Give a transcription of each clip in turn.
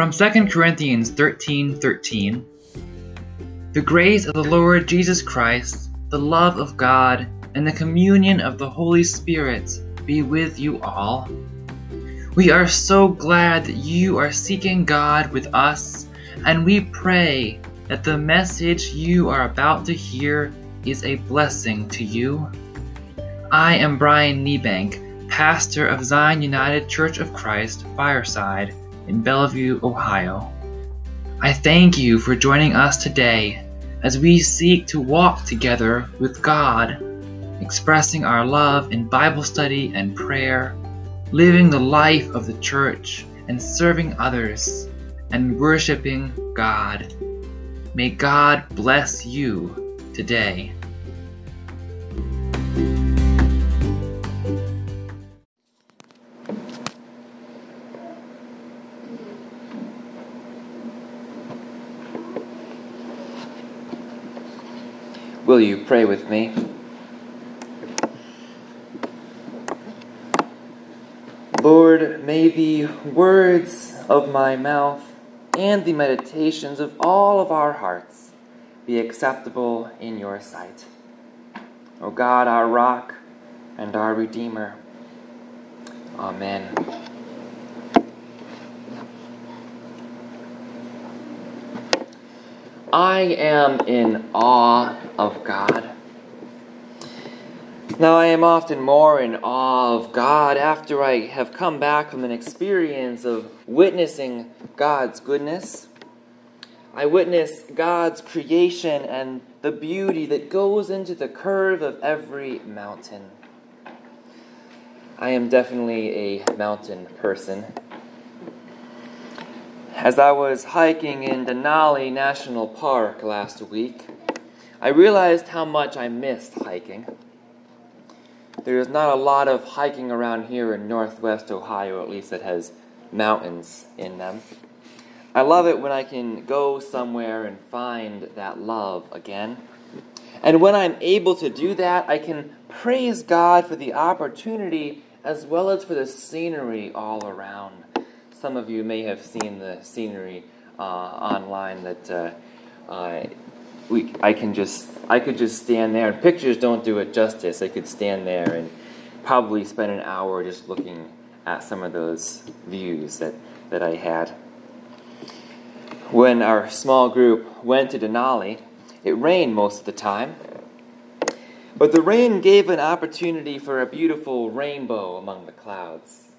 From 2 Corinthians 13 13, The grace of the Lord Jesus Christ, the love of God, and the communion of the Holy Spirit be with you all. We are so glad that you are seeking God with us, and we pray that the message you are about to hear is a blessing to you. I am Brian Niebank, pastor of Zion United Church of Christ, Fireside in Bellevue, Ohio. I thank you for joining us today as we seek to walk together with God, expressing our love in Bible study and prayer, living the life of the church, and serving others, and worshiping God. May God bless you today. Will you pray with me? Lord, may the words of my mouth and the meditations of all of our hearts be acceptable in your sight. O God, our rock and our Redeemer. Amen. I am in awe of God. Now, I am often more in awe of God after I have come back from an experience of witnessing God's goodness. I witness God's creation and the beauty that goes into the curve of every mountain. I am definitely a mountain person. As I was hiking in Denali National Park last week, I realized how much I missed hiking. There's not a lot of hiking around here in northwest Ohio, at least that has mountains in them. I love it when I can go somewhere and find that love again. And when I'm able to do that, I can praise God for the opportunity as well as for the scenery all around. Some of you may have seen the scenery uh, online that uh, uh, we, I can just I could just stand there and pictures don't do it justice. I could stand there and probably spend an hour just looking at some of those views that, that I had. When our small group went to Denali, it rained most of the time. But the rain gave an opportunity for a beautiful rainbow among the clouds.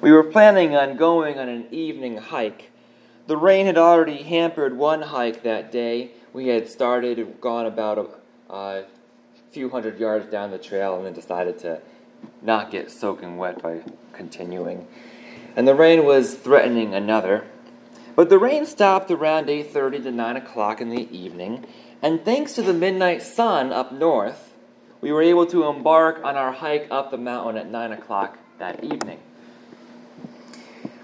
We were planning on going on an evening hike the rain had already hampered one hike that day. We had started and gone about a, a few hundred yards down the trail and then decided to not get soaking wet by continuing. And the rain was threatening another. But the rain stopped around 8:30 to 9 o'clock in the evening, and thanks to the midnight sun up north, we were able to embark on our hike up the mountain at 9 o'clock that evening.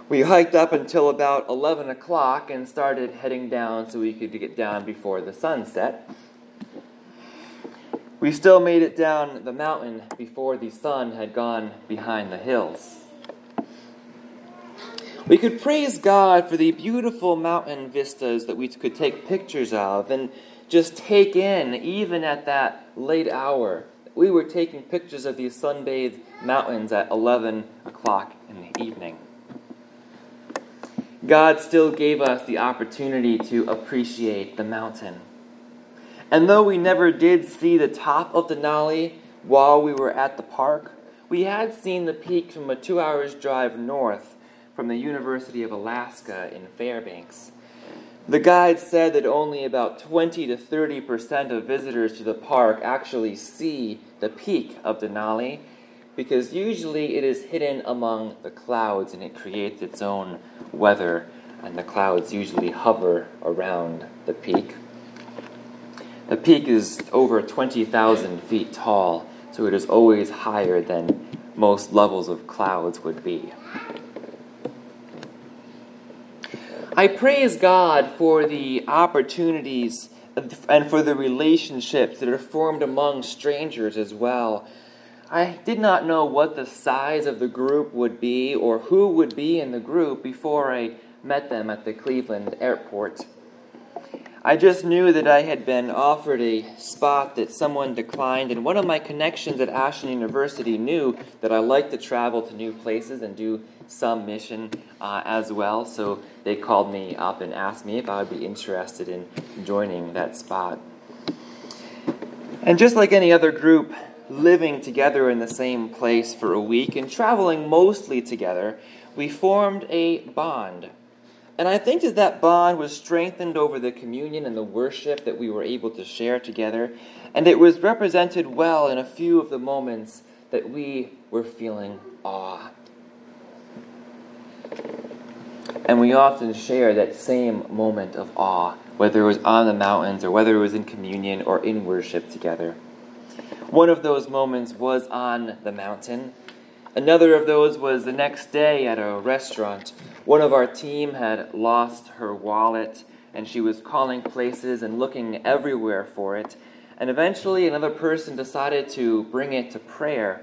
We hiked up until about 11 o'clock and started heading down so we could get down before the sun set. We still made it down the mountain before the sun had gone behind the hills. We could praise God for the beautiful mountain vistas that we could take pictures of and just take in, even at that late hour. We were taking pictures of these sunbathed mountains at 11 o'clock in the evening. God still gave us the opportunity to appreciate the mountain. And though we never did see the top of Denali while we were at the park, we had seen the peak from a two hours drive north from the University of Alaska in Fairbanks. The guide said that only about 20 to 30 percent of visitors to the park actually see the peak of Denali because usually it is hidden among the clouds and it creates its own weather, and the clouds usually hover around the peak. The peak is over 20,000 feet tall, so it is always higher than most levels of clouds would be. I praise God for the opportunities and for the relationships that are formed among strangers as well. I did not know what the size of the group would be or who would be in the group before I met them at the Cleveland airport. I just knew that I had been offered a spot that someone declined, and one of my connections at Ashland University knew that I liked to travel to new places and do some mission uh, as well. So they called me up and asked me if I would be interested in joining that spot. And just like any other group, living together in the same place for a week and traveling mostly together, we formed a bond and I think that that bond was strengthened over the communion and the worship that we were able to share together. And it was represented well in a few of the moments that we were feeling awe. And we often share that same moment of awe, whether it was on the mountains or whether it was in communion or in worship together. One of those moments was on the mountain. Another of those was the next day at a restaurant one of our team had lost her wallet, and she was calling places and looking everywhere for it. And eventually, another person decided to bring it to prayer.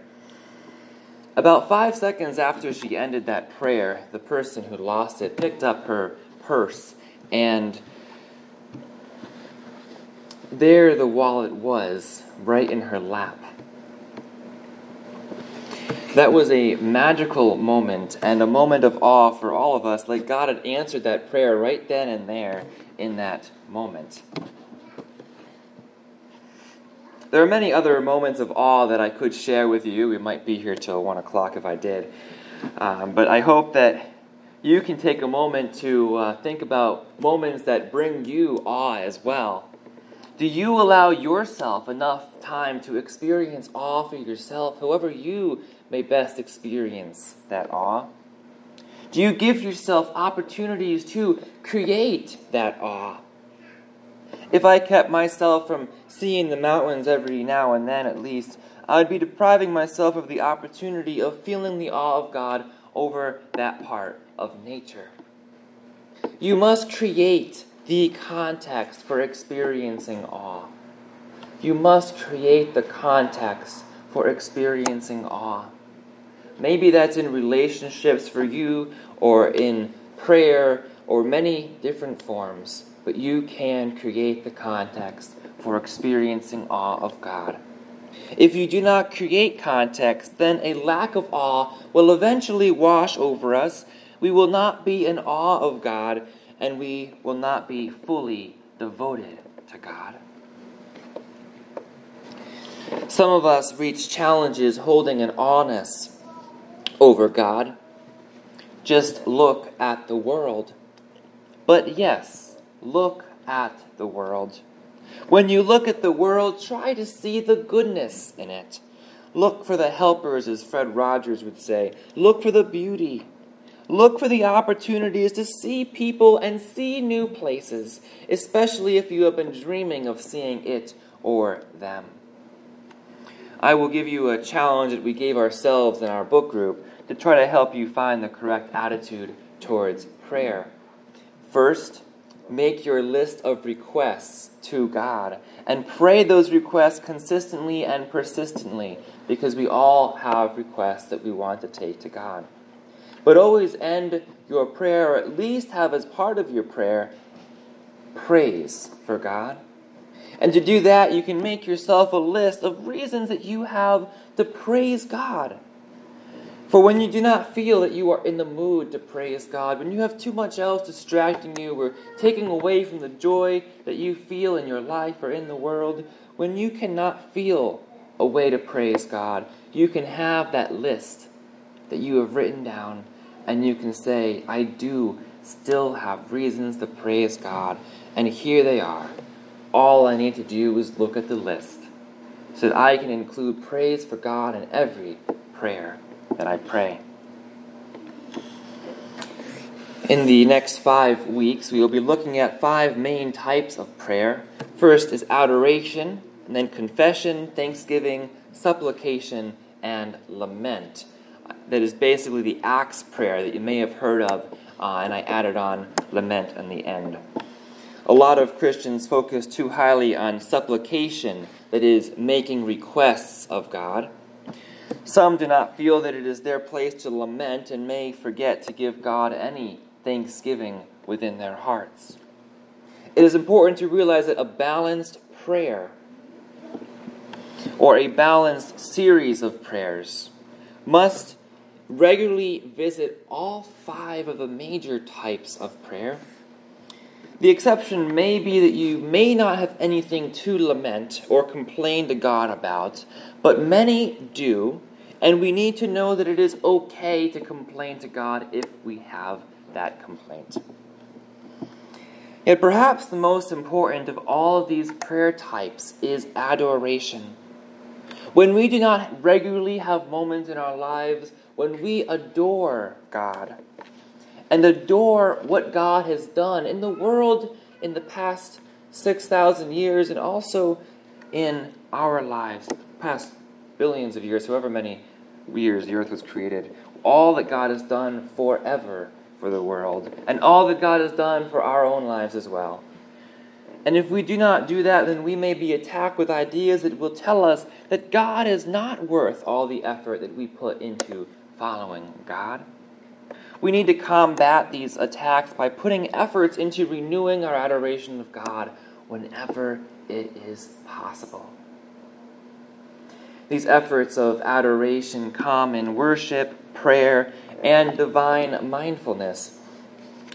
About five seconds after she ended that prayer, the person who lost it picked up her purse, and there the wallet was, right in her lap. That was a magical moment and a moment of awe for all of us, like God had answered that prayer right then and there in that moment. There are many other moments of awe that I could share with you. We might be here till 1 o'clock if I did. Um, but I hope that you can take a moment to uh, think about moments that bring you awe as well. Do you allow yourself enough time to experience awe for yourself, however you may best experience that awe? Do you give yourself opportunities to create that awe? If I kept myself from seeing the mountains every now and then at least, I would be depriving myself of the opportunity of feeling the awe of God over that part of nature. You must create the context for experiencing awe. You must create the context for experiencing awe. Maybe that's in relationships for you or in prayer or many different forms, but you can create the context for experiencing awe of God. If you do not create context, then a lack of awe will eventually wash over us. We will not be in awe of God, and we will not be fully devoted to God. Some of us reach challenges holding an awness over God. Just look at the world. But yes, look at the world. When you look at the world, try to see the goodness in it. Look for the helpers, as Fred Rogers would say. Look for the beauty. Look for the opportunities to see people and see new places, especially if you have been dreaming of seeing it or them. I will give you a challenge that we gave ourselves in our book group to try to help you find the correct attitude towards prayer. First, make your list of requests to God and pray those requests consistently and persistently because we all have requests that we want to take to God. But always end your prayer, or at least have as part of your prayer, praise for God. And to do that, you can make yourself a list of reasons that you have to praise God. For when you do not feel that you are in the mood to praise God, when you have too much else distracting you or taking away from the joy that you feel in your life or in the world, when you cannot feel a way to praise God, you can have that list that you have written down and you can say, I do still have reasons to praise God, and here they are all I need to do is look at the list so that I can include praise for God in every prayer that I pray. In the next five weeks, we will be looking at five main types of prayer. First is adoration, and then confession, thanksgiving, supplication, and lament. That is basically the Acts prayer that you may have heard of, uh, and I added on lament in the end. A lot of Christians focus too highly on supplication, that is, making requests of God. Some do not feel that it is their place to lament and may forget to give God any thanksgiving within their hearts. It is important to realize that a balanced prayer or a balanced series of prayers must regularly visit all five of the major types of prayer. The exception may be that you may not have anything to lament or complain to God about, but many do, and we need to know that it is okay to complain to God if we have that complaint. Yet perhaps the most important of all of these prayer types is adoration. When we do not regularly have moments in our lives when we adore God and adore what God has done in the world in the past 6,000 years and also in our lives, past billions of years, however many years the earth was created, all that God has done forever for the world, and all that God has done for our own lives as well. And if we do not do that, then we may be attacked with ideas that will tell us that God is not worth all the effort that we put into following God. We need to combat these attacks by putting efforts into renewing our adoration of God whenever it is possible. These efforts of adoration come in worship, prayer, and divine mindfulness.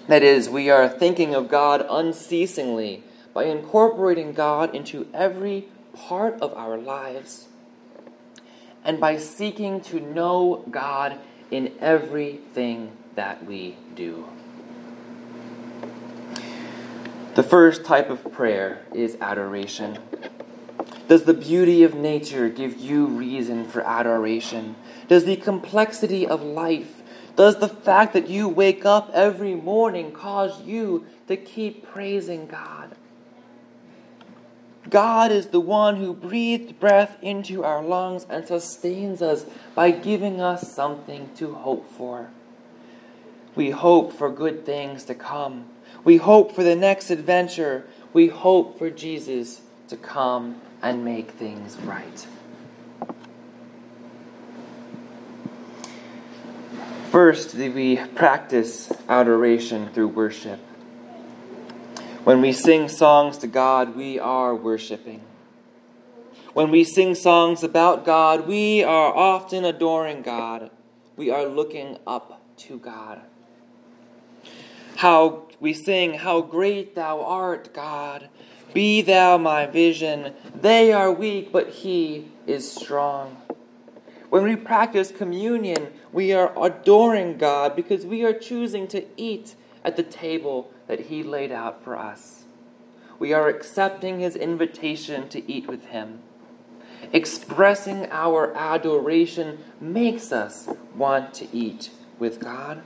That is, we are thinking of God unceasingly by incorporating God into every part of our lives and by seeking to know God in everything that we do. The first type of prayer is adoration. Does the beauty of nature give you reason for adoration? Does the complexity of life, does the fact that you wake up every morning cause you to keep praising God? God is the one who breathed breath into our lungs and sustains us by giving us something to hope for. We hope for good things to come. We hope for the next adventure. We hope for Jesus to come and make things right. First, we practice adoration through worship. When we sing songs to God, we are worshiping. When we sing songs about God, we are often adoring God. We are looking up to God. How we sing, How great thou art, God. Be thou my vision. They are weak, but he is strong. When we practice communion, we are adoring God because we are choosing to eat at the table that He laid out for us. We are accepting His invitation to eat with Him. Expressing our adoration makes us want to eat with God.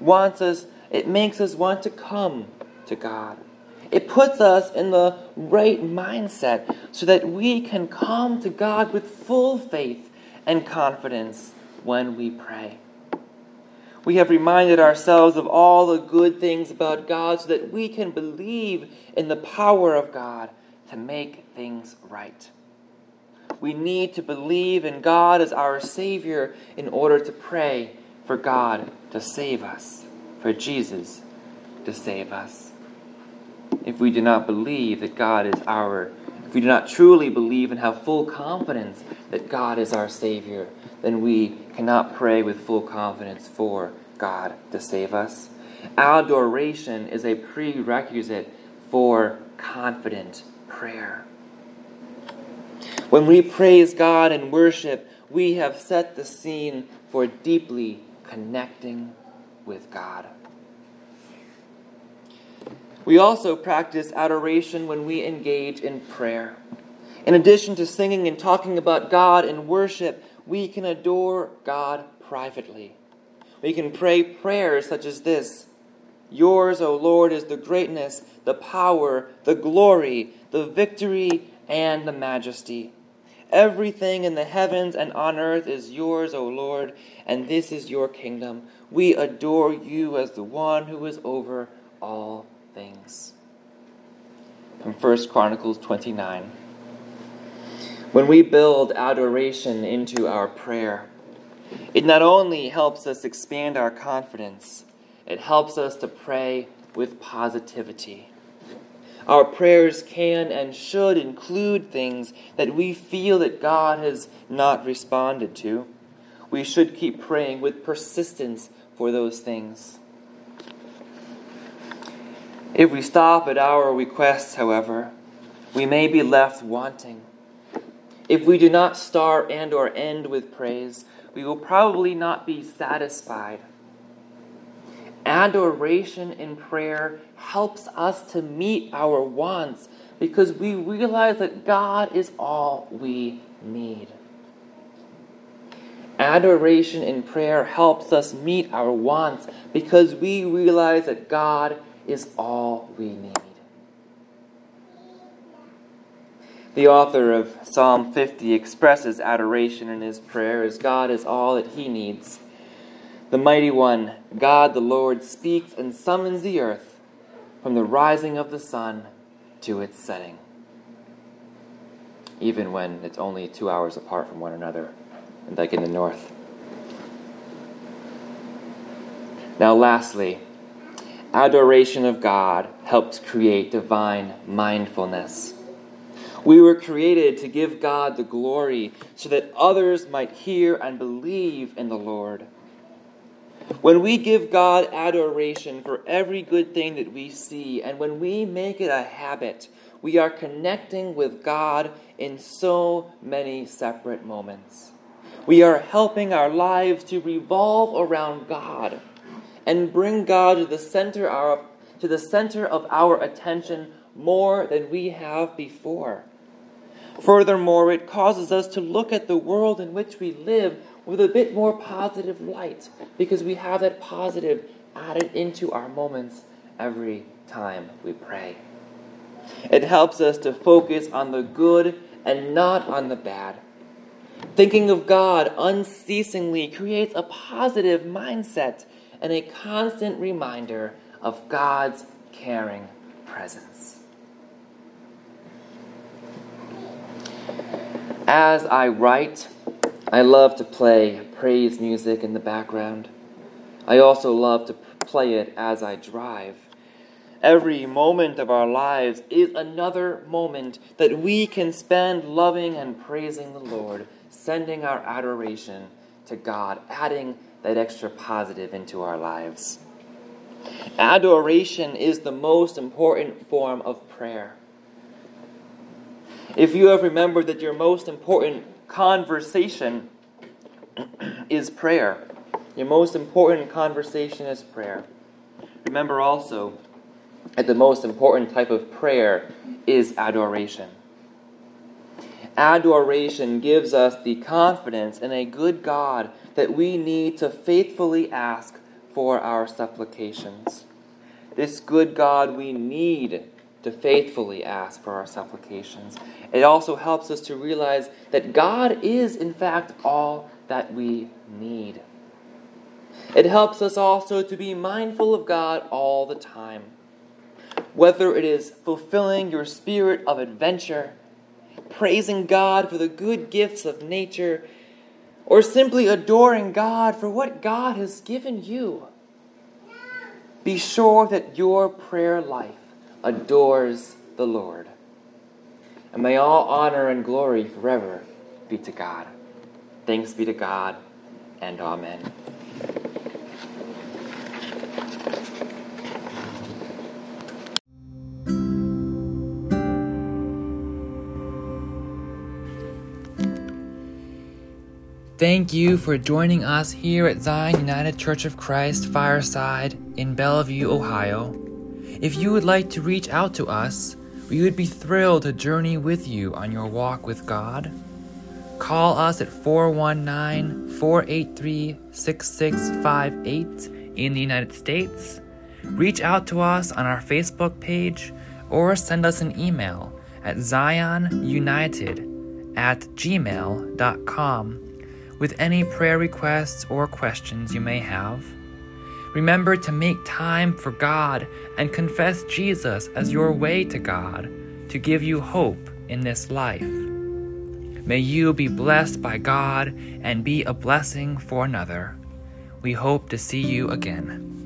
Wants us, it makes us want to come to God. It puts us in the right mindset so that we can come to God with full faith and confidence when we pray. We have reminded ourselves of all the good things about God so that we can believe in the power of God to make things right. We need to believe in God as our Savior in order to pray for God to save us, for Jesus to save us. If we do not believe that God is our, if we do not truly believe and have full confidence that God is our Savior, then we cannot pray with full confidence for God to save us. Adoration is a prerequisite for confident prayer. When we praise God and worship, we have set the scene for deeply connecting with God. We also practice adoration when we engage in prayer. In addition to singing and talking about God in worship, we can adore God privately. We can pray prayers such as this Yours, O Lord, is the greatness, the power, the glory, the victory, and the majesty. Everything in the heavens and on earth is yours, O Lord, and this is your kingdom. We adore you as the one who is over all things. From 1 Chronicles 29. When we build adoration into our prayer, it not only helps us expand our confidence, it helps us to pray with positivity. Our prayers can and should include things that we feel that God has not responded to. We should keep praying with persistence for those things. If we stop at our requests, however, we may be left wanting. If we do not start and or end with praise, we will probably not be satisfied. Adoration in prayer helps us to meet our wants because we realize that God is all we need. Adoration in prayer helps us meet our wants because we realize that God is all we need. The author of Psalm 50 expresses adoration in his prayer as God is all that he needs. The mighty one, God the Lord, speaks and summons the earth from the rising of the sun to its setting, even when it's only two hours apart from one another, like in the north. Now, lastly, adoration of God helps create divine mindfulness. We were created to give God the glory so that others might hear and believe in the Lord. When we give God adoration for every good thing that we see, and when we make it a habit, we are connecting with God in so many separate moments. We are helping our lives to revolve around God and bring God to the center, our, to the center of our attention more than we have before. Furthermore, it causes us to look at the world in which we live with a bit more positive light because we have that positive added into our moments every time we pray. It helps us to focus on the good and not on the bad. Thinking of God unceasingly creates a positive mindset and a constant reminder of God's caring presence. As I write, I love to play praise music in the background. I also love to play it as I drive. Every moment of our lives is another moment that we can spend loving and praising the Lord, sending our adoration to God, adding that extra positive into our lives. Adoration is the most important form of prayer. If you have remembered that your most important conversation is prayer, your most important conversation is prayer. Remember also that the most important type of prayer is adoration. Adoration gives us the confidence in a good God that we need to faithfully ask for our supplications. This good God we need to faithfully ask for our supplications. It also helps us to realize that God is, in fact, all that we need. It helps us also to be mindful of God all the time. Whether it is fulfilling your spirit of adventure, praising God for the good gifts of nature, or simply adoring God for what God has given you, be sure that your prayer life adores the Lord. And may all honor and glory forever be to God. Thanks be to God, and Amen. Thank you for joining us here at Zion United Church of Christ Fireside in Bellevue, Ohio. If you would like to reach out to us, we would be thrilled to journey with you on your walk with God. Call us at 419 483 6658 in the United States. Reach out to us on our Facebook page or send us an email at zionunited at gmail.com with any prayer requests or questions you may have. Remember to make time for God and confess Jesus as your way to God to give you hope in this life. May you be blessed by God and be a blessing for another. We hope to see you again.